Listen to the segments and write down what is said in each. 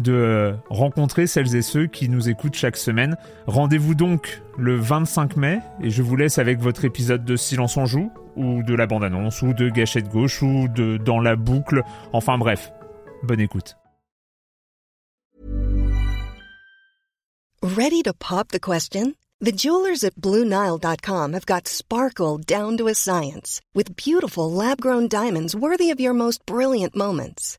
de rencontrer celles et ceux qui nous écoutent chaque semaine. Rendez-vous donc le 25 mai et je vous laisse avec votre épisode de Silence en joue ou de la bande-annonce ou de Gâchette gauche ou de Dans la boucle. Enfin bref, bonne écoute. Ready to pop the question? The jewelers at BlueNile.com have got sparkle down to a science with beautiful lab-grown diamonds worthy of your most brilliant moments.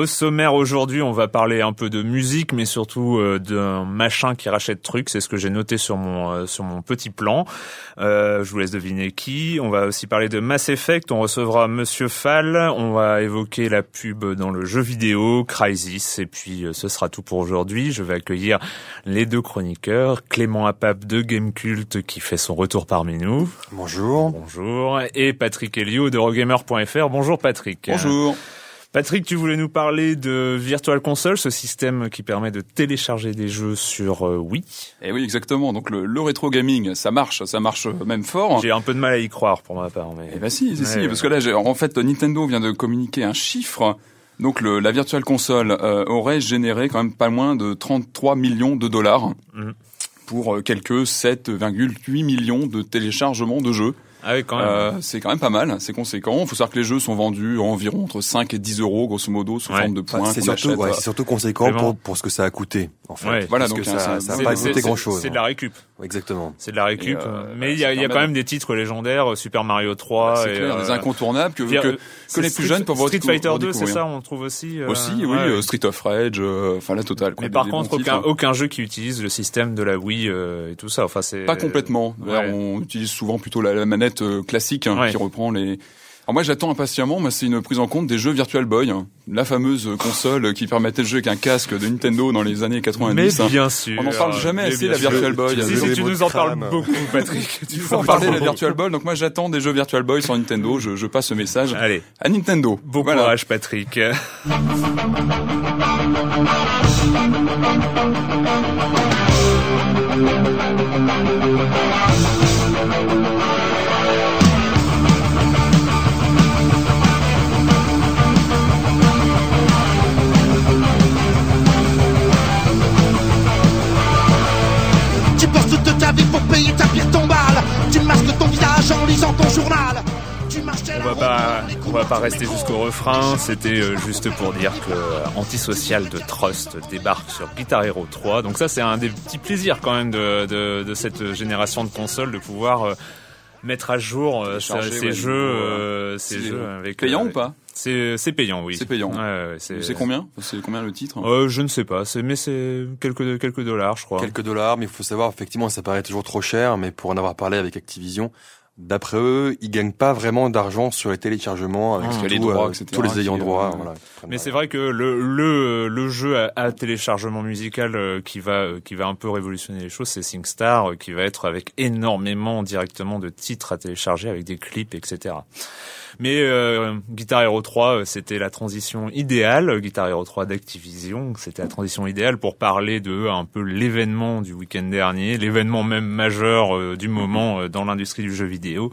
Au sommaire aujourd'hui, on va parler un peu de musique, mais surtout euh, d'un machin qui rachète trucs. C'est ce que j'ai noté sur mon euh, sur mon petit plan. Euh, je vous laisse deviner qui. On va aussi parler de Mass Effect. On recevra Monsieur Fall. On va évoquer la pub dans le jeu vidéo, Crisis. Et puis ce sera tout pour aujourd'hui. Je vais accueillir les deux chroniqueurs, Clément Apap de Gamecult qui fait son retour parmi nous. Bonjour. Bonjour. Et Patrick Elio de Rogamer.fr. Bonjour Patrick. Bonjour. Patrick, tu voulais nous parler de Virtual Console, ce système qui permet de télécharger des jeux sur euh, Wii. Eh oui, exactement. Donc le, le rétro gaming, ça marche, ça marche même fort. J'ai un peu de mal à y croire pour ma part. Mais... Eh ben si, si, si parce que là, en fait, Nintendo vient de communiquer un chiffre. Donc le, la Virtual Console euh, aurait généré quand même pas moins de 33 millions de dollars mhm. pour euh, quelques 7,8 millions de téléchargements de jeux. Ah oui, quand même. Euh, c'est quand même pas mal, c'est conséquent. Il faut savoir que les jeux sont vendus environ entre 5 et 10 euros, grosso modo, sous forme de points. c'est surtout, ouais, c'est surtout conséquent pour, pour ce que ça a coûté, en fait. Ouais. Voilà, Parce donc que ça, ça a pas coûté grand chose. C'est de la récup. Exactement. C'est de la récup. Euh, mais il y a, y a quand même des titres légendaires, Super Mario 3. C'est clair, euh, des incontournables que, que, que les plus jeunes peuvent Street Fighter 2, c'est ça, on trouve aussi. Euh, aussi, oui, euh, Street of Rage, enfin la totale. Mais par contre, aucun, aucun jeu qui utilise le système de la Wii et tout ça. Enfin, c'est. Pas complètement. On utilise souvent plutôt la manette classique Hein, qui reprend les. Alors moi j'attends impatiemment, c'est une prise en compte des jeux Virtual Boy, hein. la fameuse console qui permettait de jouer avec un casque de Nintendo dans les années 90. Mais bien sûr. On n'en parle jamais assez la Virtual Boy. Si, si, tu nous en parles beaucoup, Patrick. tu faut en parler de la Virtual Boy. Donc moi j'attends des jeux Virtual Boy sur Nintendo. Je, je passe ce message. Allez. À Nintendo. Bon courage, Patrick. visage en lisant ton journal. On va pas, on va pas rester jusqu'au refrain. C'était euh, juste pour dire que euh, Antisocial de Trust débarque sur Guitar Hero 3. Donc ça, c'est un des petits plaisirs quand même de, de, de cette génération de consoles de pouvoir euh, mettre à jour ces jeux, ces jeux avec payant ou pas c'est c'est payant, oui. C'est payant. Ouais, c'est combien? C'est combien le titre? Euh, Je ne sais pas. C'est mais c'est quelques quelques dollars, je crois. Quelques dollars, mais il faut savoir effectivement, ça paraît toujours trop cher, mais pour en avoir parlé avec Activision, d'après eux, ils gagnent pas vraiment d'argent sur les téléchargements avec les droits, euh, tous les ayants droit. Voilà, Mais c'est vrai que le, le, le jeu à, à, téléchargement musical euh, qui va qui va un peu révolutionner les choses, c'est SingStar, euh, qui va être avec énormément directement de titres à télécharger avec des clips, etc. Mais euh, Guitar Hero 3, c'était la transition idéale. Guitar Hero 3 d'Activision, c'était la transition idéale pour parler de un peu l'événement du week-end dernier, l'événement même majeur du moment dans l'industrie du jeu vidéo.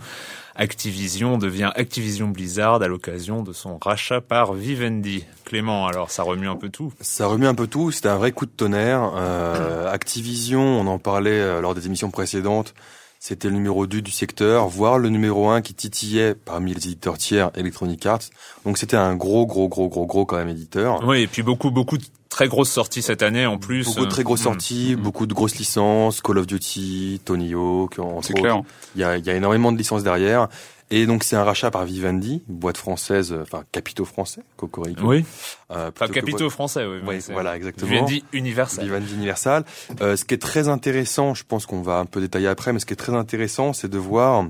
Activision devient Activision Blizzard à l'occasion de son rachat par Vivendi. Clément, alors ça remue un peu tout. Ça remue un peu tout, c'était un vrai coup de tonnerre. Euh, Activision, on en parlait euh, lors des émissions précédentes, c'était le numéro 2 du secteur, voire le numéro 1 qui titillait parmi les éditeurs tiers Electronic Arts. Donc c'était un gros, gros, gros, gros, gros quand même éditeur. Oui, et puis beaucoup, beaucoup de très grosses sorties cette année en plus. Beaucoup de très grosses hmm. sorties, beaucoup de grosses licences, Call of Duty, Tony Hawk, C'est clair. Il y a, il y a énormément de licences derrière. Et donc c'est un rachat par Vivendi, boîte française, enfin capitaux français, Cocorico. Oui. Euh, enfin capitaux français, oui. oui voilà, exactement. Vivendi Universal. Vivendi Universal. Euh, ce qui est très intéressant, je pense qu'on va un peu détailler après, mais ce qui est très intéressant, c'est de voir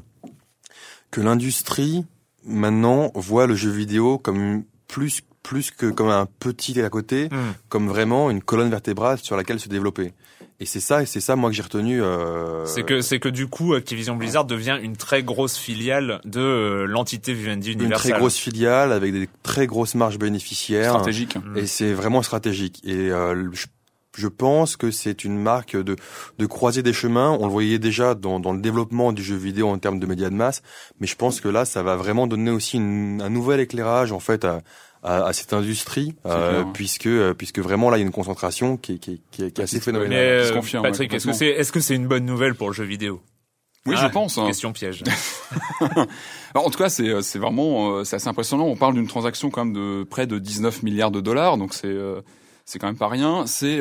que l'industrie maintenant voit le jeu vidéo comme plus plus que comme un petit à côté, hmm. comme vraiment une colonne vertébrale sur laquelle se développer. Et c'est ça, et c'est ça moi que j'ai retenu. Euh... C'est que c'est que du coup Activision Blizzard devient une très grosse filiale de euh, l'entité Vivendi Universal. Une très grosse filiale avec des très grosses marges bénéficiaires. Stratégique. Et c'est vraiment stratégique. Et euh, je, je, pense que c'est une marque de de croiser des chemins. On le voyait déjà dans dans le développement du jeu vidéo en termes de médias de masse, mais je pense que là ça va vraiment donner aussi une, un nouvel éclairage en fait à à, cette industrie, euh, puisque euh, puisque vraiment là il y a une concentration qui est, qui est, qui est, assez phénoménale. Euh, Patrick, est-ce que c'est est-ce que c'est une bonne nouvelle pour le jeu vidéo? Oui, je ah, pense. Hein. Question piège. Alors, en tout cas, c'est c'est vraiment c'est assez impressionnant. On parle d'une transaction quand même de près de 19 milliards de dollars, donc c'est c'est quand même pas rien. C'est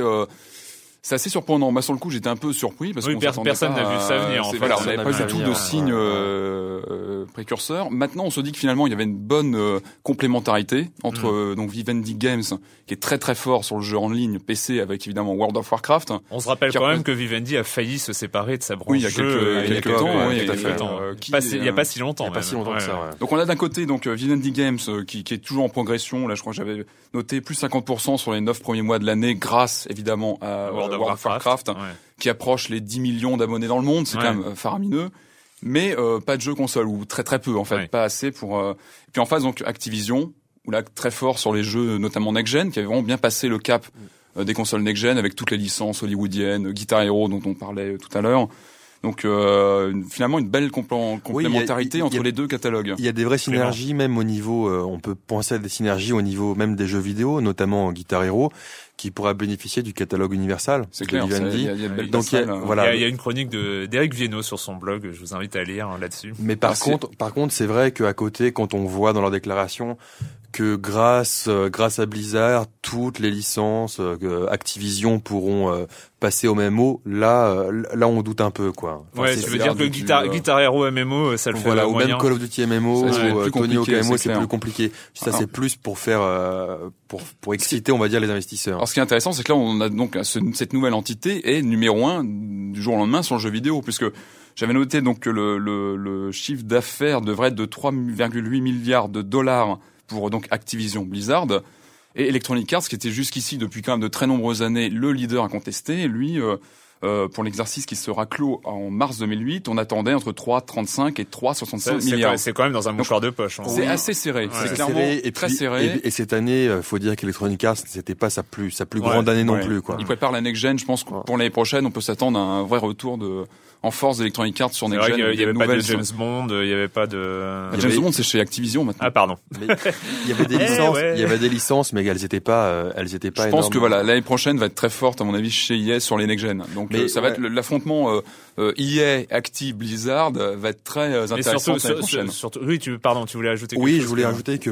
c'est assez surprenant. Moi, sur le coup, j'étais un peu surpris parce que personne n'a vu ça venir. En fait. Voilà, on n'avait pas du tout de signes euh, euh, précurseurs. Maintenant, on se dit que finalement, il y avait une bonne euh, complémentarité entre mm. donc Vivendi Games, qui est très très fort sur le jeu en ligne PC, avec évidemment World of Warcraft. On se rappelle quand même que Vivendi a failli se séparer de sa branche. Oui, il y a quelques, quelques temps. Oui, il n'y a pas si longtemps. Il n'y a pas si longtemps que ça. Donc, on a d'un côté donc Vivendi Games qui, qui est toujours en progression. Là, je crois que j'avais noté plus 50% sur les 9 premiers mois de l'année, grâce évidemment à World of Warcraft, qui approche les 10 millions d'abonnés dans le monde, c'est quand même euh, faramineux. Mais euh, pas de jeux console ou très très peu en fait, pas assez pour. Euh... Et puis en face donc Activision, ou là très fort sur les jeux notamment next gen, qui avait vraiment bien passé le cap euh, des consoles next gen avec toutes les licences hollywoodiennes, Guitar Hero dont on parlait tout à l'heure. Donc euh, finalement une belle complémentarité entre les deux catalogues. Il y a des vraies synergies même au niveau, euh, on peut penser à des synergies au niveau même des jeux vidéo, notamment Guitar Hero qui pourra bénéficier du catalogue universal. C'est clair. Il y a, Donc il y a, voilà. il y a, une chronique de d'Éric Viennot sur son blog. Je vous invite à lire hein, là-dessus. Mais par contre, par contre, c'est vrai qu'à côté, quand on voit dans leur déclaration que grâce euh, grâce à Blizzard, toutes les licences euh, Activision pourront euh, passer au MMO. Là, là, on doute un peu, quoi. ouais, tu veux dire que Guitar, Guitar Hero MMO, ça le fait voilà, ou même Call of Duty MMO, ou Tony Hawk MMO, c'est plus compliqué. Ça, c'est plus pour faire, pour pour exciter, on va dire, les investisseurs. Alors, ce qui est intéressant, c'est que là, on a donc cette nouvelle entité est numéro un du jour au lendemain sur le jeu vidéo, puisque j'avais noté donc que le, le, le chiffre d'affaires devrait être de 3,8 milliards de dollars pour donc Activision Blizzard. Et Electronic Arts, qui était jusqu'ici depuis quand même de très nombreuses années le leader incontesté, lui, euh, euh, pour l'exercice qui sera clos en mars 2008, on attendait entre 3,35 et 3,65 milliards. C'est quand même dans un mouchoir de poche. Hein. C'est assez serré. C'est clairement et très serré. Et, cette année, euh, faut dire qu'Electronic Arts, c'était pas sa plus sa plus grande année non plus. Quoi. Il prépare la next gen. Je pense que pour l'année prochaine, on peut s'attendre à un vrai retour de en force d'Electronic Arts sur Next Gen. Il n'y avait pas de James Bond, il n'y avait pas de. James Bond, c'est chez Activision maintenant. Ah pardon. il y avait des eh licences, il y avait des licences, mais elles n'étaient pas, euh, elles étaient pas. Je pense que voilà, l'année prochaine va être très forte à mon avis chez EA sur les Next Gen. Donc euh, ça va être l'affrontement euh, euh, EA, Active, Blizzard va être très intéressant surtout, prochaine. Surtout, oui, tu pardon, tu voulais ajouter. Oui, je voulais ajouter que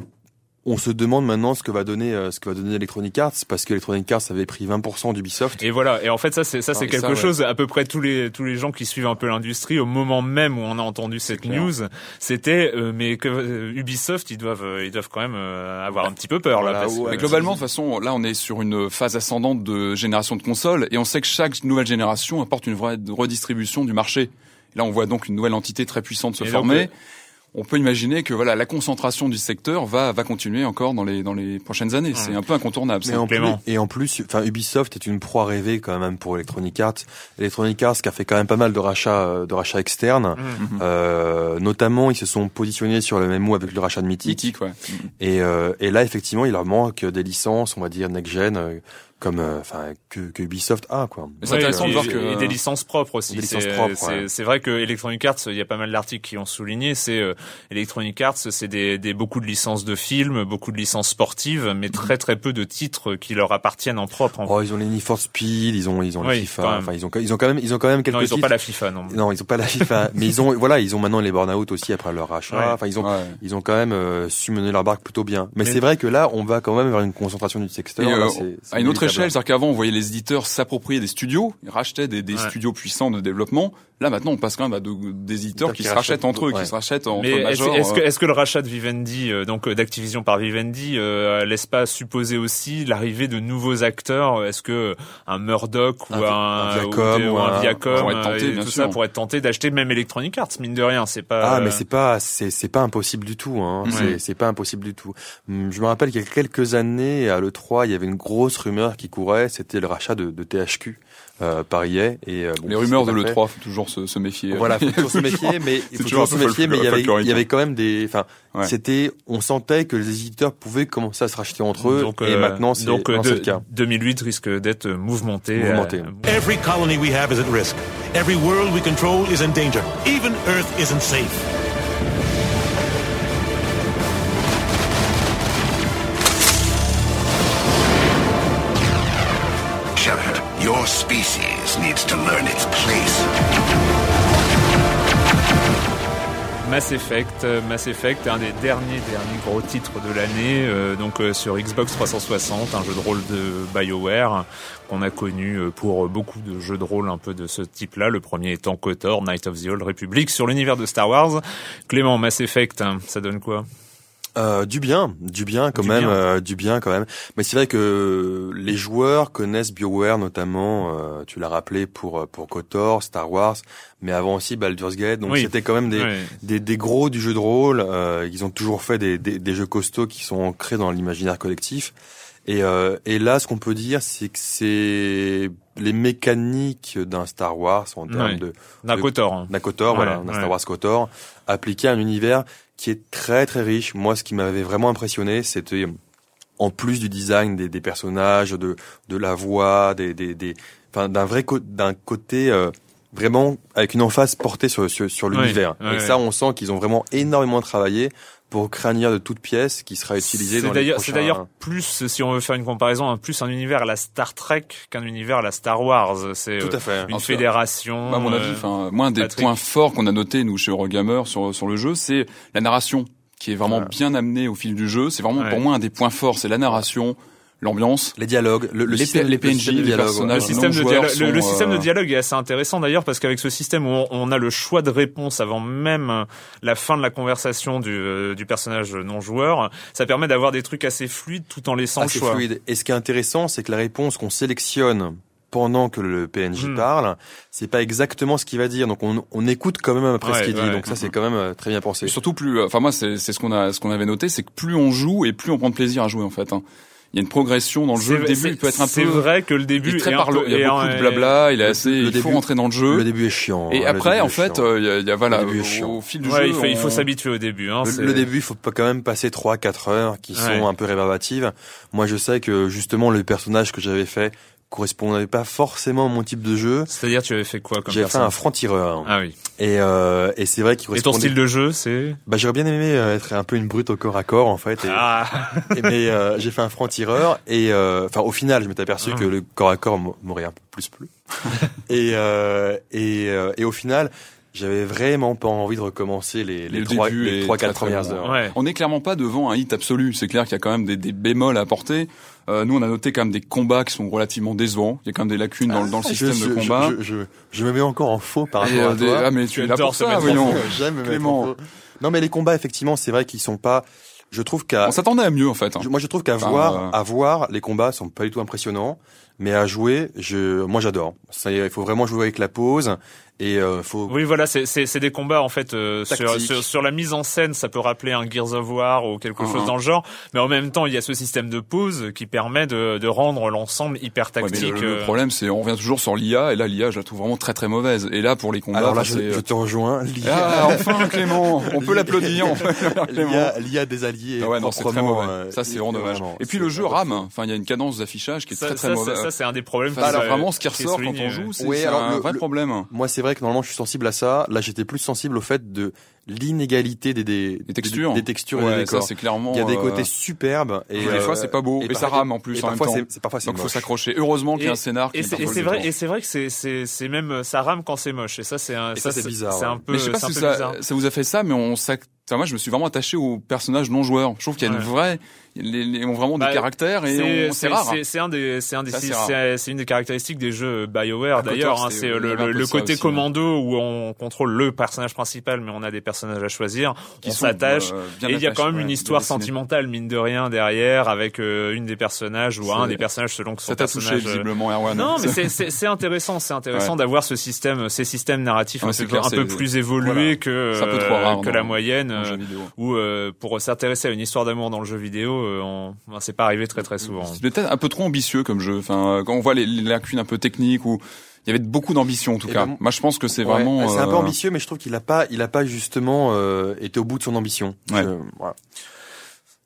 on se demande maintenant ce que va donner euh, ce que va donner Electronic Arts parce que Electronic Arts avait pris 20% d'Ubisoft. Et voilà. Et en fait, ça c'est ça c'est Ah, quelque ça, ouais. chose. À peu près tous les tous les gens qui suivent un peu l'industrie, au moment même où on a entendu cette clair. news, c'était euh, mais que euh, Ubisoft ils doivent euh, ils doivent quand même euh, avoir un petit peu peur Voilà, là. Que, ouais, Mais globalement, de toute façon, là, on est sur une phase ascendante de génération de consoles, et on sait que chaque nouvelle génération apporte une vraie redistribution du marché. Là, on voit donc une nouvelle entité très puissante se Et donc, former. euh, on peut imaginer que voilà, la concentration du secteur va va continuer encore dans les dans les prochaines années. C'est un peu incontournable. Mais ça. en plus, Clément. et en plus, enfin Ubisoft est une proie rêvée quand même pour Electronic Arts. Electronic Arts qui a fait quand même pas mal de rachats, euh, de rachats externes. Mhm. Euh, notamment, ils se sont positionnés sur le même mot avec le rachat de Mythic. Mythique, ouais. Et, euh, et là, effectivement, il leur manque des licences, on va dire next gen, euh, comme euh, enfin que, que Ubisoft a quoi. Mais c'est Ouais, intéressant de voir que et des licences propres aussi. Des licences C'est propres, c'est- ouais. c'est vrai que Electronic Arts, il y a pas mal d'articles qui ont souligné, c'est euh, Electronic Arts, c'est des, des beaucoup de licences de films, beaucoup de licences sportives, mais très très peu de titres qui leur appartiennent en propre. En Oh, ils ont les Need for Speed, ils ont ils ont Oui, les quand FIFA, enfin ils ont ils ont quand même ils ont quand même quelques non, ils ont titres. pas la FIFA, non. Non, ils ont pas la FIFA, mais ils ont voilà, ils ont maintenant les burn-out aussi après leur rachat. Ouais. Enfin, ils ont Ouais. ils ont quand même euh, su mener leur barque plutôt bien. Mais, Mais- c'est vrai que là, on va quand même vers une concentration du secteur. Et, Là, euh, à une autre. Échelle, c'est-à-dire qu'avant, on voyait les éditeurs s'approprier des studios, ils rachetaient des, des Ouais. studios puissants de développement. Là, maintenant, on passe quand même à de- des éditeurs qui, Qui se rachètent entre eux, ouais. qui se rachètent entre Mais est-ce majors. est-ce que, euh, que le rachat de Vivendi, euh, donc euh, d'Activision par Vivendi, euh, laisse pas supposer aussi l'arrivée de nouveaux acteurs? Est-ce que un Murdoch ou Un un, Vi- un Viacom ou, un un- Viacom pourrait être tenté, bien tout sûr. ça pourrait être tenté d'acheter même Electronic Arts, mine de rien, c'est pas. Ah, mais c'est pas, c'est, c'est pas impossible du tout. Hein. Ouais. C'est, c'est pas impossible du tout. Hum, Je me rappelle qu'il y a quelques années, à l'E3, il y avait une grosse rumeur qui courait, c'était le rachat de, de THQ euh, par EA. Et, euh, bon, les rumeurs de c'est pas fait. l'E3, faut toujours se, se méfier. Voilà, faut toujours se méfier, mais il faut toujours se méfier, mais il y avait, il y avait quand même des, enfin, Ouais. c'était, on sentait que les éditeurs pouvaient commencer à se racheter entre eux, donc, et euh, maintenant c'est, donc, euh, de- le cas. 2008 risque d'être mouvementé. Mouvementé. euh, Every colony we have is at risk. Every world we control is in danger. Even Earth isn't safe. Mass Effect, euh, Mass Effect, un des derniers gros titres de l'année, euh, donc euh, sur Xbox 360, un jeu de rôle de BioWare qu'on a connu pour beaucoup de jeux de rôle un peu de ce type-là. Le premier étant KOTOR, Night of the Old Republic, sur l'univers de Star Wars. Clément, Mass Effect, hein, ça donne quoi? Euh, du bien, du bien quand Du même, bien. euh, du bien quand même. Mais c'est vrai que les joueurs connaissent BioWare notamment. euh, tu l'as rappelé pour euh, pour KOTOR, Star Wars, mais avant aussi Baldur's Gate. Donc Oui. c'était quand même des, des des gros du jeu de rôle. Euh, ils ont toujours fait des, des des jeux costauds qui sont ancrés dans l'imaginaire collectif. Et euh, et là, ce qu'on peut dire, c'est que c'est les mécaniques d'un Star Wars en termes de D'un KOTOR. hein. d'un KOTOR, voilà, d'un. Star Wars KOTOR, appliqué à un univers qui est très très riche. Moi, ce qui m'avait vraiment impressionné, c'était en plus du design des, des personnages, de de la voix, des des, des enfin d'un vrai d'un côté euh, vraiment avec une emphase portée sur sur, sur l'univers. ouais, Et ouais. ça, on sent qu'ils ont vraiment énormément travaillé pour univers de toute pièce qui sera utilisé C'est dans les prochains. c'est d'ailleurs plus, si on veut faire une comparaison, un plus un univers à la Star Trek qu'un univers à la Star Wars. C'est tout euh, à fait. une ça- fédération. Bah, à mon avis, euh, enfin, moi, un des Patrick. points forts qu'on a noté nous chez Eurogamer sur sur le jeu, c'est la narration qui est vraiment Ouais. bien amenée au fil du jeu. C'est vraiment Ouais. pour moi un des points forts, c'est la narration, l'ambiance. Les dialogues, le, le Les- système, les PNJ, les dialogue, personnages, Le système, de dialogue, le, le sont, système de euh, dialogue est assez intéressant d'ailleurs parce qu'avec ce système où on, on a le choix de réponse avant même la fin de la conversation du, euh, du personnage non joueur, ça permet d'avoir des trucs assez fluides tout en laissant assez le choix. fluide. Et ce qui est intéressant, c'est que la réponse qu'on sélectionne pendant que le PNJ Hmm. parle, c'est pas exactement ce qu'il va dire. Donc on, on écoute quand même après Ouais, ce qu'il ouais. dit. Donc ça, c'est quand même euh, très bien pensé. Et surtout plus, enfin moi c'est c'est ce qu'on a ce qu'on avait noté, c'est que plus on joue et plus on prend de plaisir à jouer en fait. hein. Il y a une progression dans le jeu. C'est- Le début c'est- il peut être un C'est peu vrai que le il début est très parlant. peu- Il y a beaucoup de blabla. Il est assez. le il faut rentrer dans le jeu. Le début est chiant. Et hein, après, en fait, euh, il y, a, il y a voilà, Le début est au, chiant. au fil du Ouais, jeu, il faut, s'habituer au début. Hein, le, c'est- le début, il faut pas quand même passer 3-4 heures qui sont un peu rébarbatives. Moi, je sais que justement le personnage que j'avais fait correspondait pas forcément à mon type de jeu. C'est-à-dire, tu avais fait quoi comme J'avais fait un franc-tireur. Ah oui. Et, euh, et c'est vrai qu'il Et ton correspondait... style de jeu, c'est Bah, j'aurais bien aimé euh, être un peu une brute au corps à corps, en fait. Et, Ah, Et mais euh, j'ai fait un franc-tireur et euh, enfin au final je m'étais aperçu Ah. que le corps à corps m'a- m'aurait un peu plus plu et euh, et, euh, et au final j'avais vraiment pas envie de recommencer les, les Le trois, les est trois, très, quatre très premières long. heures. Ouais. On n'est clairement pas devant un hit absolu. C'est clair qu'il y a quand même des, des bémols à apporter. Euh, nous, on a noté quand même des combats qui sont relativement décevants. Il y a quand même des lacunes dans, le- dans le Ah, système je, de combat. Je, je, je me mets encore en faux par rapport euh, à des- toi. ah, mais tu es là pour ça, voyons. J'aime me mettre Clément. en faux. Non, mais les combats, effectivement, c'est vrai qu'ils sont pas. Je trouve qu'à On s'attendait à mieux, en fait. hein. Je- Moi, je trouve qu'à Enfin, voir, euh, à voir, les combats sont pas du tout impressionnants, mais à jouer, je, moi, j'adore. Ça y est, il faut vraiment jouer avec la pause et euh, faut. Oui, voilà, c'est c'est c'est des combats en fait euh, sur, sur sur la mise en scène, ça peut rappeler un Gears of War ou quelque Mhm. chose dans le genre, mais en même temps, il y a ce système de pause qui permet de de rendre l'ensemble hyper Ouais, mais tactique. le, le euh, problème, c'est on revient toujours sur l'IA, et là, l'IA, je la trouve vraiment très très mauvaise. Et là, pour les combats, Alors là, enfin, je, je te rejoins. L'IA, Ah, enfin, Clément, on peut l'applaudir. l'IA, des alliés. Ah ouais, non, c'est très mauvais. euh, ça, c'est vraiment dommage. Et puis le jeu rame. Enfin, il y a une cadence d'affichage qui est ça, très très mauvaise. c'est- ça, c'est un des problèmes. Enfin, se- vraiment ce qui ressort quand on joue, c'est alors, un le- vrai problème. Moi, c'est vrai que normalement, je suis sensible à ça. Là, j'étais plus sensible au fait de l'inégalité des, des, textures. des, des textures et ça, c'est clairement. Il y a des euh, côtés superbes et des fois, euh, c'est pas beau. Et par- ça rame en plus et en même parfois, temps. c'est- c'est parfois c'est Donc, faut moche. s'accrocher. Heureusement qu'il y a un scénar qui Et est c'est et parfois c'est vrai, décevant. et c'est vrai que c'est c'est c'est même ça rame quand c'est moche. Et ça c'est un Et ça, c'est bizarre, C'est ouais. un peu. Mais je sais pas c'est si ça, vous a fait ça, mais on enfin, moi, je me suis vraiment attaché aux personnages non joueurs. Je trouve qu'il y a une vraie, les, les- ont vraiment Bah, des caractères et C'est rare. c'est- un des c'est un des c'est une des caractéristiques des jeux BioWare d'ailleurs. hein, c'est- le, le, côté aussi, commando où on contrôle le personnage principal, mais on a des personnages à choisir. Qui on sont, s'attache. euh, bien et il y a quand même ouais, une histoire sentimentale mine de rien derrière avec euh, une des personnages ou un des personnages selon que son Ça t'a touché euh, visiblement, Erwan. Non, mais c'est- intéressant, c'est intéressant Ouais. d'avoir ce système, ces systèmes narratifs un, peu, plus évolués que euh, que la moyenne. ou pour s'intéresser à une histoire d'amour dans le jeu vidéo, euh, on, c'est pas arrivé très très souvent. C'est peut-être un peu trop ambitieux comme jeu. Enfin, euh, quand on voit les, les lacunes un peu techniques ou il y avait beaucoup d'ambition en tout Et cas. ben, Moi, je pense que c'est Ouais, vraiment. c'est un peu euh, ambitieux, mais je trouve qu'il a pas, il a pas justement euh, été au bout de son ambition. Ouais. Je- voilà.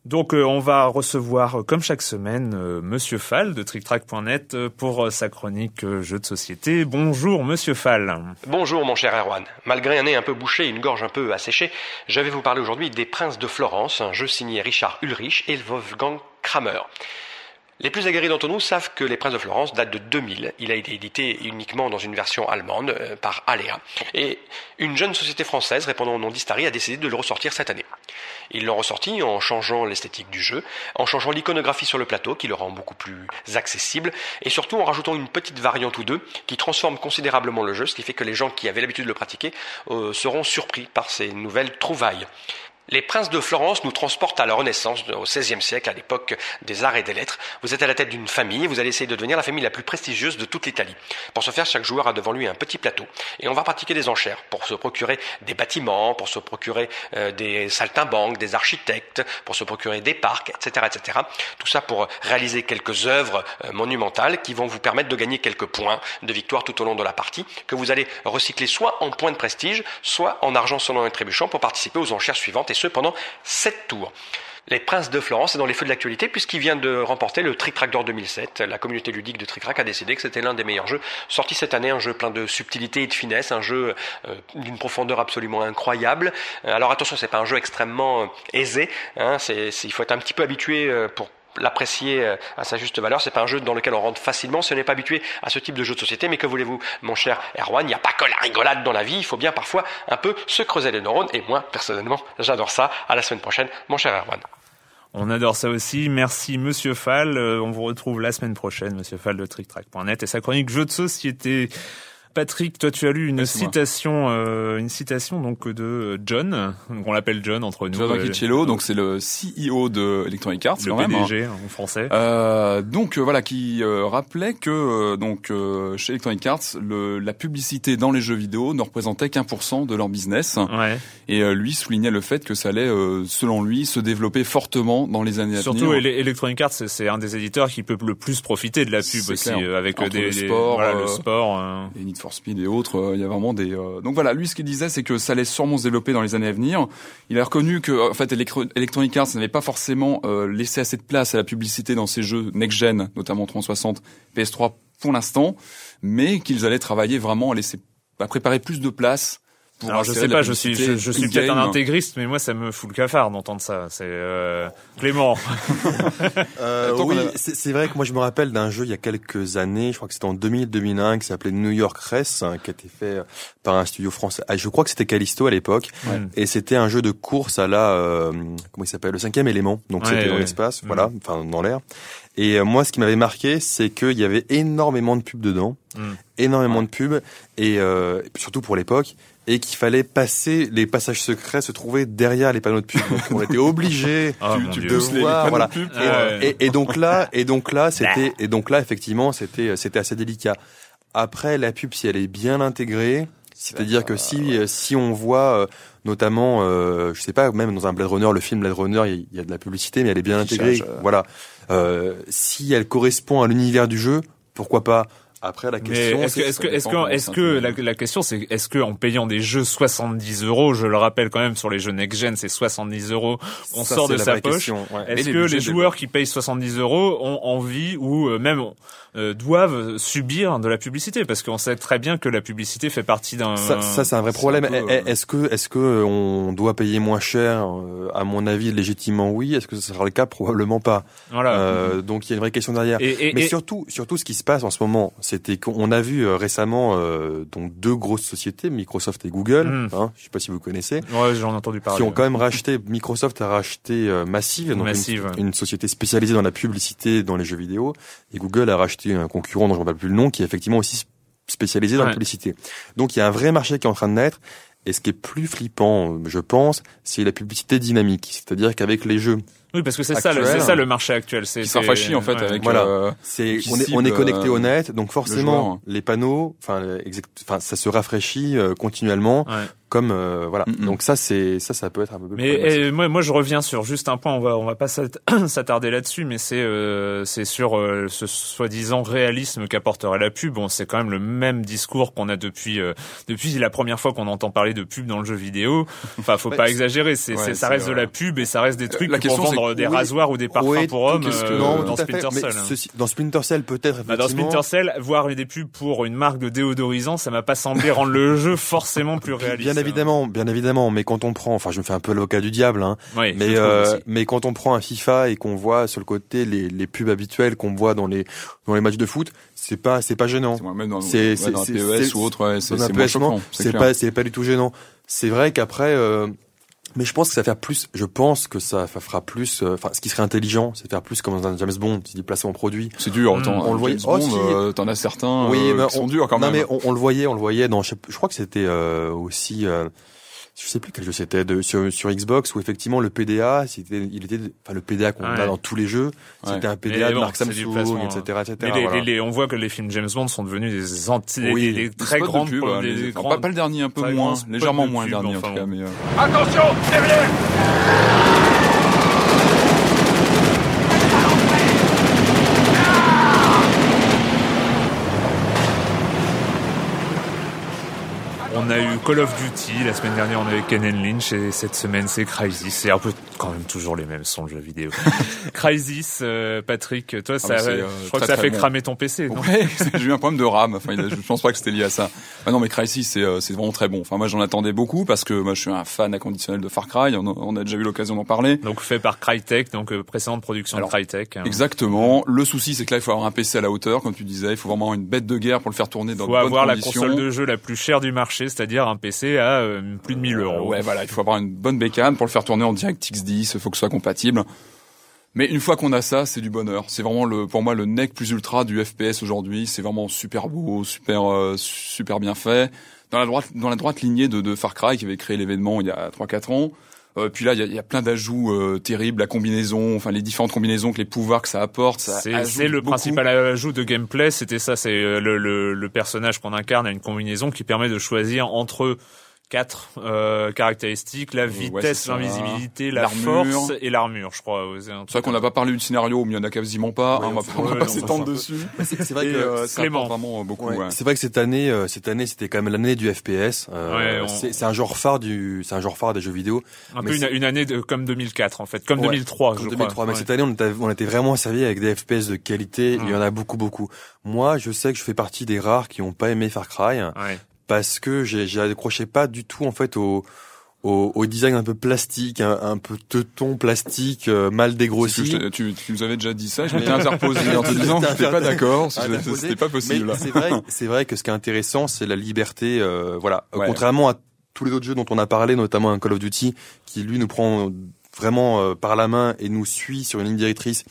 Donc euh, on va recevoir, euh, comme chaque semaine, euh, Monsieur Fall de TrickTrack.net euh, pour sa chronique jeux de société. Bonjour Monsieur Fall. Bonjour mon cher Erwan. Malgré un nez un peu bouché et une gorge un peu asséchée, je vais vous parler aujourd'hui des Princes de Florence, un jeu signé Richard Ulrich et Wolfgang Kramer. Les plus aguerris d'entre nous savent que Les Princes de Florence date de 2000. Il a été édité uniquement dans une version allemande euh, par Alea. Et une jeune société française répondant au nom d'Istari a décidé de le ressortir cette année. Ils l'ont ressorti en changeant l'esthétique du jeu, en changeant l'iconographie sur le plateau qui le rend beaucoup plus accessible et surtout en rajoutant une petite variante ou deux qui transforme considérablement le jeu, ce qui fait que les gens qui avaient l'habitude de le pratiquer euh, seront surpris par ces nouvelles trouvailles. Les princes de Florence nous transportent à la Renaissance, au XVIe siècle, à l'époque des arts et des lettres. Vous êtes à la tête d'une famille vous allez essayer de devenir la famille la plus prestigieuse de toute l'Italie. Pour ce faire, chaque joueur a devant lui un petit plateau et on va pratiquer des enchères pour se procurer des bâtiments, pour se procurer euh, des saltimbanques, des architectes, pour se procurer des parcs, etc., etc. Tout ça pour réaliser quelques œuvres euh, monumentales qui vont vous permettre de gagner quelques points de victoire tout au long de la partie que vous allez recycler soit en points de prestige, soit en argent sonnant et trébuchant pour participer aux enchères suivantes et ce pendant 7 tours. Les Princes de Florence est dans les feux de l'actualité puisqu'il vient de remporter le Trick Track d'Or 2007. La communauté ludique de Trick Track a décidé que c'était l'un des meilleurs jeux sortis cette année, un jeu plein de subtilité et de finesse, un jeu euh, d'une profondeur absolument incroyable. Euh, Alors attention, c'est pas un jeu extrêmement euh, aisé, hein, il faut être un petit peu habitué pour l'apprécier euh, à sa juste valeur. C'est pas un jeu dans lequel on rentre facilement si on n'est pas habitué à ce type de jeu de société. Mais que voulez-vous, mon cher Erwan, il n'y a pas que la rigolade dans la vie. Il faut bien parfois un peu se creuser les neurones. Et moi, personnellement, j'adore ça. À la semaine prochaine, mon cher Erwan. On adore ça aussi. Merci Monsieur Fall. Euh, on vous retrouve la semaine prochaine, Monsieur Fall de TrickTrack.net et sa chronique jeux de société. Patrick, toi tu as lu une citation, euh, une citation donc de John, on l'appelle John entre nous. John euh, Ricciello, donc c'est le CEO de Electronic Arts le quand même. hein. PDG hein, en français. Euh, donc euh, voilà, qui euh, rappelait que euh, donc euh, chez Electronic Arts, le, la publicité dans les jeux vidéo ne représentait qu'un pour cent de leur business, Ouais. et euh, lui soulignait le fait que ça allait, euh, selon lui, se développer fortement dans les années à Surtout venir. Ele- Electronic Arts, c'est- un des éditeurs qui peut le plus profiter de la pub aussi, clair. euh, avec euh, Entre des, le sport, voilà, euh, le sport. euh, et Need for Speed et autres, euh, il y a vraiment des. euh, Donc voilà, lui ce qu'il disait, c'est que ça allait sûrement se développer dans les années à venir. Il a reconnu que en fait Electro- Electronic Arts n'avait pas forcément euh, laissé assez de place à la publicité dans ses jeux next gen, notamment 360, PS3 pour l'instant, mais qu'ils allaient travailler vraiment à laisser, à préparer plus de place pour Alors je sais pas, je suis, je, suis peut-être un intégriste, mais moi ça me fout le cafard d'entendre ça. C'est euh, Clément. Euh, oui, a- c'est vrai que moi je me rappelle d'un jeu il y a quelques années, je crois que c'était en 2000-2001, qui s'appelait New York Race, hein, qui a été fait par un studio français. Ah, je crois que c'était Callisto à l'époque, Ouais. et c'était un jeu de course à la euh, comment il s'appelle, le cinquième élément. Donc Ouais, c'était dans ouais. l'espace, Mm. voilà, enfin dans l'air. Et euh, moi, ce qui m'avait marqué, c'est qu'il y avait énormément de pubs dedans, Mm. énormément de pubs, et, euh, surtout pour l'époque, et qu'il fallait passer les passages secrets, se trouver derrière les panneaux de pub. Donc on était obligé Dieu. de les voir, voilà. Et, euh, Ouais. et, et donc là, et donc là, c'était, et donc là, effectivement, c'était, c'était assez délicat. Après, la pub, si elle est bien intégrée, c'est-à-dire que si, euh, si on voit, euh, notamment, euh, je sais pas, même dans un Blade Runner, le film Blade Runner, il y a- il y, a de la publicité, mais elle est bien intégrée. Euh. Voilà. Euh, si elle correspond à l'univers du jeu, pourquoi pas Après, la question, est-ce que, est-ce que, est-ce est-ce la, question c'est, est-ce que en payant des jeux 70 euros, je le rappelle quand même sur les jeux next-gen, c'est 70 euros qu'on sort de la sa poche. ouais. Est-ce que les joueurs qui payent 70 euros ont envie ou euh, même euh, doivent subir de la publicité? Parce qu'on sait très bien que la publicité fait partie d'un. Ça, ça c'est un vrai problème. peu, Eh, euh, eh, Est-ce que, est-ce que on doit payer moins cher À mon avis, légitimement, oui. Est-ce que ce sera le cas? Probablement pas. Voilà. Euh, donc il y a une vraie question derrière. et, et, Mais et- surtout, surtout, ce qui se passe en ce moment, c'était qu'on a vu euh, récemment euh, donc deux grosses sociétés, Microsoft et Google. Mm. Hein, je sais pas si vous connaissez, ouais, j'en ai entendu parler. qui ont quand même racheté. Microsoft a racheté euh, Massive, donc Massive, ouais. une, société spécialisée dans la publicité dans les jeux vidéo, et Google a racheté un concurrent dont je ne me rappelle plus le nom, qui est effectivement aussi spécialisé dans Ouais. la publicité. Donc il y a un vrai marché qui est en train de naître. Et ce qui est plus flippant, je pense, c'est la publicité dynamique. C'est-à-dire qu'avec les jeux, Oui, parce que c'est ça, c'est ça le marché actuel. C'est qui en fait ouais. avec Voilà. euh, c'est on est, on est connecté euh, au net, donc forcément les panneaux, enfin, exact- enfin, ça se rafraîchit euh, continuellement, Ouais. Comme euh, voilà. Mm. Donc ça, c'est ça, ça peut être un peu. plus Mais problématique. euh, moi, moi, je reviens sur juste un point. On va, on va pas s'at- s'attarder là-dessus, mais c'est, euh, c'est sur euh, ce soi-disant réalisme qu'apporterait la pub. Bon, c'est quand même le même discours qu'on a depuis, euh, depuis la première fois qu'on entend parler de pub dans le jeu vidéo. Enfin, faut Ouais, pas exagérer. C'est, ouais, c'est- ça reste de euh, la pub et ça reste des trucs la pour vendre des oui, rasoirs ou des parfums Oui, pour hommes euh, non, dans. Splinter Cell. ceci- dans Splinter Cell, peut-être. Bah, dans. Splinter Cell, voir des pubs pour une marque de déodorisant, ça m'a pas semblé rendre le jeu forcément plus réaliste. Bien évidemment, bien évidemment, mais quand on prend, enfin, je me fais un peu l'avocat du diable, hein, Oui, mais euh, mais quand on prend un FIFA et qu'on voit sur le côté les, les pubs habituelles qu'on voit dans les dans les matchs de foot, c'est pas c'est pas gênant. c'est C'est- PES c'est- ou autre, ouais, c'est clair. pas c'est pas du tout gênant. C'est vrai qu'après, euh, mais je pense que ça va faire plus. Je pense que ça fera plus. euh, Enfin, ce qui serait intelligent, c'est de faire plus comme dans un James Bond, c'est du placement produit. C'est dur, Mm. autant. On le voyait- James Bond, Oh, si. euh, t'en as certains Oui, euh, mais qui sont on- durs quand non, même. mais on, on le voyait, on le voyait dans. Je, sais- je crois que c'était euh, aussi. Je sais plus quel jeu c'était de sur, sur Xbox où effectivement le PDA, c'était, il était, enfin le PDA qu'on Ouais. a dans tous les jeux, Ouais. c'était un Mais PDA de bon, du Samsung, etc., etc. Mais les, voilà. les- les- on voit que les films James Bond sont devenus des anti, Oui. des, très de grandes, pub, des les- enfin, grandes- pas, pas le dernier, un peu moins, légèrement de moins le dernier en enfin tout cas. bon. Mais, euh, Attention, derrière On a eu Call of Duty, la semaine dernière on avait Ken Lynch et cette semaine c'est Crysis. C'est un peu quand même toujours les mêmes sons de jeux vidéo. Crysis, euh, Patrick, toi ça, mais c'est, euh, je crois très, que ça fait bon. cramer ton PC. Non Ouais, j'ai eu un problème de RAM. Enfin, il a- je pense pas que c'était lié à ça. Ah non, mais Crysis, c'est euh, c'est vraiment très bon. Enfin, moi, j'en attendais beaucoup parce que moi, je suis un fan inconditionnel de Far Cry. On a, on a déjà eu l'occasion d'en parler. Donc fait par Crytek, donc euh, précédente production Alors, de Crytek. hein. Exactement. Le souci, c'est que là, il faut avoir un PC à la hauteur, comme tu disais. Il faut vraiment une bête de guerre pour le faire tourner dans faut de bonnes avoir la console de jeu la plus chère du marché, c'est-à-dire un PC à euh, plus de 1000 Euh, euros. ouais, voilà, il faut avoir une bonne bécane pour le faire tourner en DirectX 10. Il faut que ce soit compatible. Mais une fois qu'on a ça, c'est du bonheur. C'est vraiment le, pour moi, le neck plus ultra du FPS aujourd'hui. C'est vraiment super beau, super, euh, super bien fait. Dans la droite, dans la droite lignée de, de Far Cry qui avait créé l'événement il y a 3-4 ans. Euh, puis là, il y a, il y a plein d'ajouts euh, terribles, la combinaison, enfin les différentes combinaisons, que les pouvoirs que ça apporte. ça C'est le beaucoup. principal ajout de gameplay, c'était ça, c'est euh, le, le, le personnage qu'on incarne a une combinaison qui permet de choisir entre quatre euh, caractéristiques, la vitesse, l'invisibilité, la force et l'armure, je crois. Ouais, C'est vrai qu'on n'a pas parlé du scénario, mais il y en a quasiment pas. Ouais, hein, on va pas, on va ouais, pas non, s'étendre dessus. C'est vrai Et, que euh, ça vraiment beaucoup. Ouais, ouais. C'est vrai que cette année, euh, cette année, c'était quand même l'année du FPS. Euh, Ouais, on- c'est, un genre phare du, c'est un genre phare des jeux vidéo. un mais peu une, année de, comme 2004 en fait, comme Ouais, 2003 Comme je 2003, crois. mais Ouais. cette année, on était, on était vraiment servi avec des FPS de qualité. Il y en a beaucoup, beaucoup. Moi, je sais que je fais partie des rares qui n'ont pas aimé Far Cry. Parce que j'ai j'ai accroché pas du tout en fait au au, au design un peu plastique, un, un peu teuton plastique, euh, mal Si dégrossi. tu, tu, tu nous avais déjà dit ça, je m'étais interposé en te disant que j'étais pas d'accord, Ah, c'était pas possible. C'est vrai, c'est vrai que ce qui est intéressant, c'est la liberté. euh, voilà, Ouais. contrairement à tous les autres jeux dont on a parlé, notamment un Call of Duty, qui lui nous prend vraiment euh, par la main et nous suit sur une ligne directrice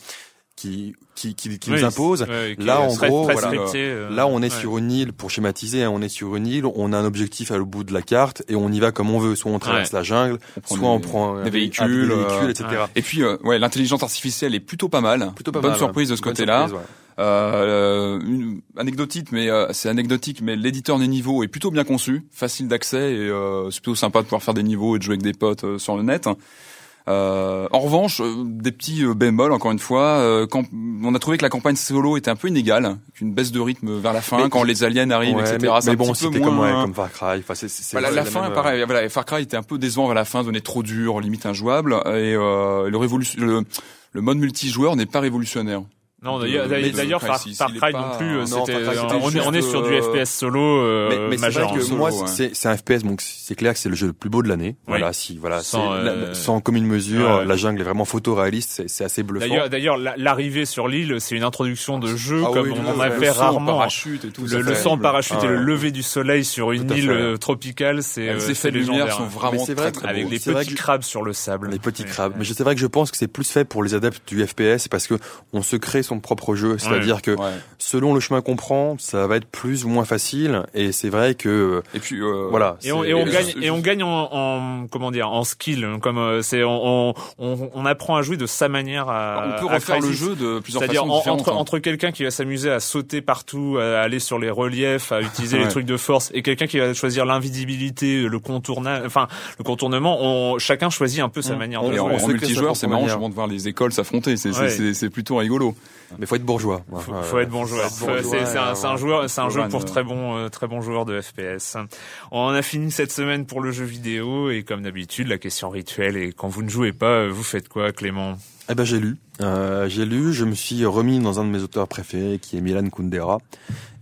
qui qui, qui, qui Oui, nous impose. ouais, qui Là, en gros, très voilà. euh, Là, on est ouais. sur une île, pour schématiser, hein, on est sur une île, on a un objectif à le bout de la carte et on y va comme on veut. Soit on traverse Ouais. la jungle, On soit des- on prend des véhicules, des euh, véhicules, etc. ouais. Et puis, euh, ouais, l'intelligence artificielle est plutôt pas mal. Plutôt pas Bonne mal, surprise ouais. de ce côté-là. Euh, une anecdotique, mais euh, c'est anecdotique, mais l'éditeur des niveaux est plutôt bien conçu, facile d'accès et euh, c'est plutôt sympa de pouvoir faire des niveaux et de jouer avec des potes euh, sur le net. Euh, en revanche, euh, des petits euh, bémols encore une fois. euh, quand on a trouvé que la campagne solo était un peu inégale, qu'une baisse de rythme vers la fin, Mais- quand les aliens arrivent, Ouais, etc. mais, mais bon, c'était comme, ouais, comme Far Cry. Enfin, c'est, c'est, c'est Voilà, la fin, même, euh, pareil. Voilà, Far Cry était un peu décevant vers la fin, devenait trop dur, limite injouable, et euh, le, révolution, le, le mode multijoueur n'est pas révolutionnaire. Non, d'ailleurs, de- Far, Far Cry pas- non plus, euh, non, Cry, euh, on, est, on est sur du euh, FPS solo euh, mais, mais c'est majeur. vrai que solo, moi, ouais. c'est, c'est un FPS, donc c'est clair que c'est le jeu le plus beau de l'année. Voilà, si, voilà, Sans, c'est, la- euh, sans commune mesure, ouais. la jungle est vraiment photoréaliste, c'est, c'est assez bluffant. D'ailleurs, d'ailleurs, la- l'arrivée sur l'île, c'est une introduction de jeu Ah comme oui, on en a fait. rarement. parachute et tout. Le, ça le fait saut en parachute Ah et le ouais. lever du soleil sur une île euh, tropicale, c'est Les euh, effets c'est de lumière légendaire. sont vraiment c'est très vrai très avec vrai petits crabes sur le sable. Les petits crabes. Mais c'est vrai que je pense que c'est plus fait pour les adeptes du FPS parce que on se crée son propre jeu. C'est-à-dire que Ouais. selon le chemin qu'on prend, ça va être plus ou moins facile. Et c'est vrai que Et puis euh, voilà. Et on, et gagne et on gagne en, en comment dire en skill hein, comme euh, c'est on, on, on apprend à jouer de sa manière à on peut à refaire le jeu de plusieurs façons en- différentes. entre hein. entre quelqu'un qui va s'amuser à sauter partout, à aller sur les reliefs, à utiliser les trucs de force, et quelqu'un qui va choisir l'invisibilité, le contourna, enfin le contournement, on, chacun choisit un peu sa Mm. manière On- de jouer. on en multijoueur, c'est marrant justement de voir les écoles s'affronter. C'est plutôt rigolo. Mais faut être bourgeois. Faut, Ouais, faut être. Faut bon C'est un, joueur, c'est un jeu pour très bons, euh, très bons joueurs de FPS. On a fini cette semaine pour le jeu vidéo et comme d'habitude, la question rituelle est quand vous ne jouez pas, vous faites quoi, Clément? Eh ben j'ai lu. Euh, j'ai lu. Je me suis remis dans un de mes auteurs préférés, qui est Milan Kundera.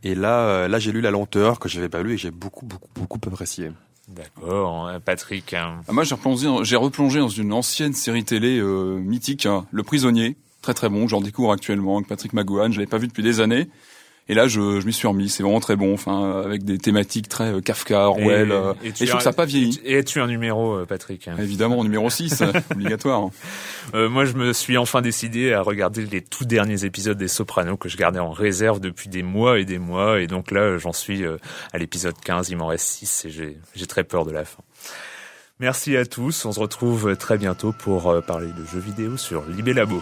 Et là, euh, là j'ai lu La Lenteur que j'avais pas lu et j'ai beaucoup, beaucoup, beaucoup apprécié. D'accord, euh, Patrick. hein. Ah, Moi, j'ai replongé, j'ai replongé dans une ancienne série télé euh, mythique, hein, Le Prisonnier, très très bon. J'en découvre actuellement avec Patrick Magouane. Je l'avais pas vu depuis des années. Et là, je, je m'y suis remis. C'est vraiment très bon. Enfin, avec des thématiques très euh, Kafka, Orwell. euh, et, tu je trouve as- que ça n'a pas vieilli. Et es-tu un numéro, euh, Patrick Évidemment, numéro 6, obligatoire. Euh, Moi, je me suis enfin décidé à regarder les tout derniers épisodes des Sopranos que je gardais en réserve depuis des mois et des mois. Et donc là, j'en suis à l'épisode 15. Il m'en reste 6 et j'ai- très peur de la fin. Merci à tous. On se retrouve très bientôt pour parler de jeux vidéo sur Libé Labo.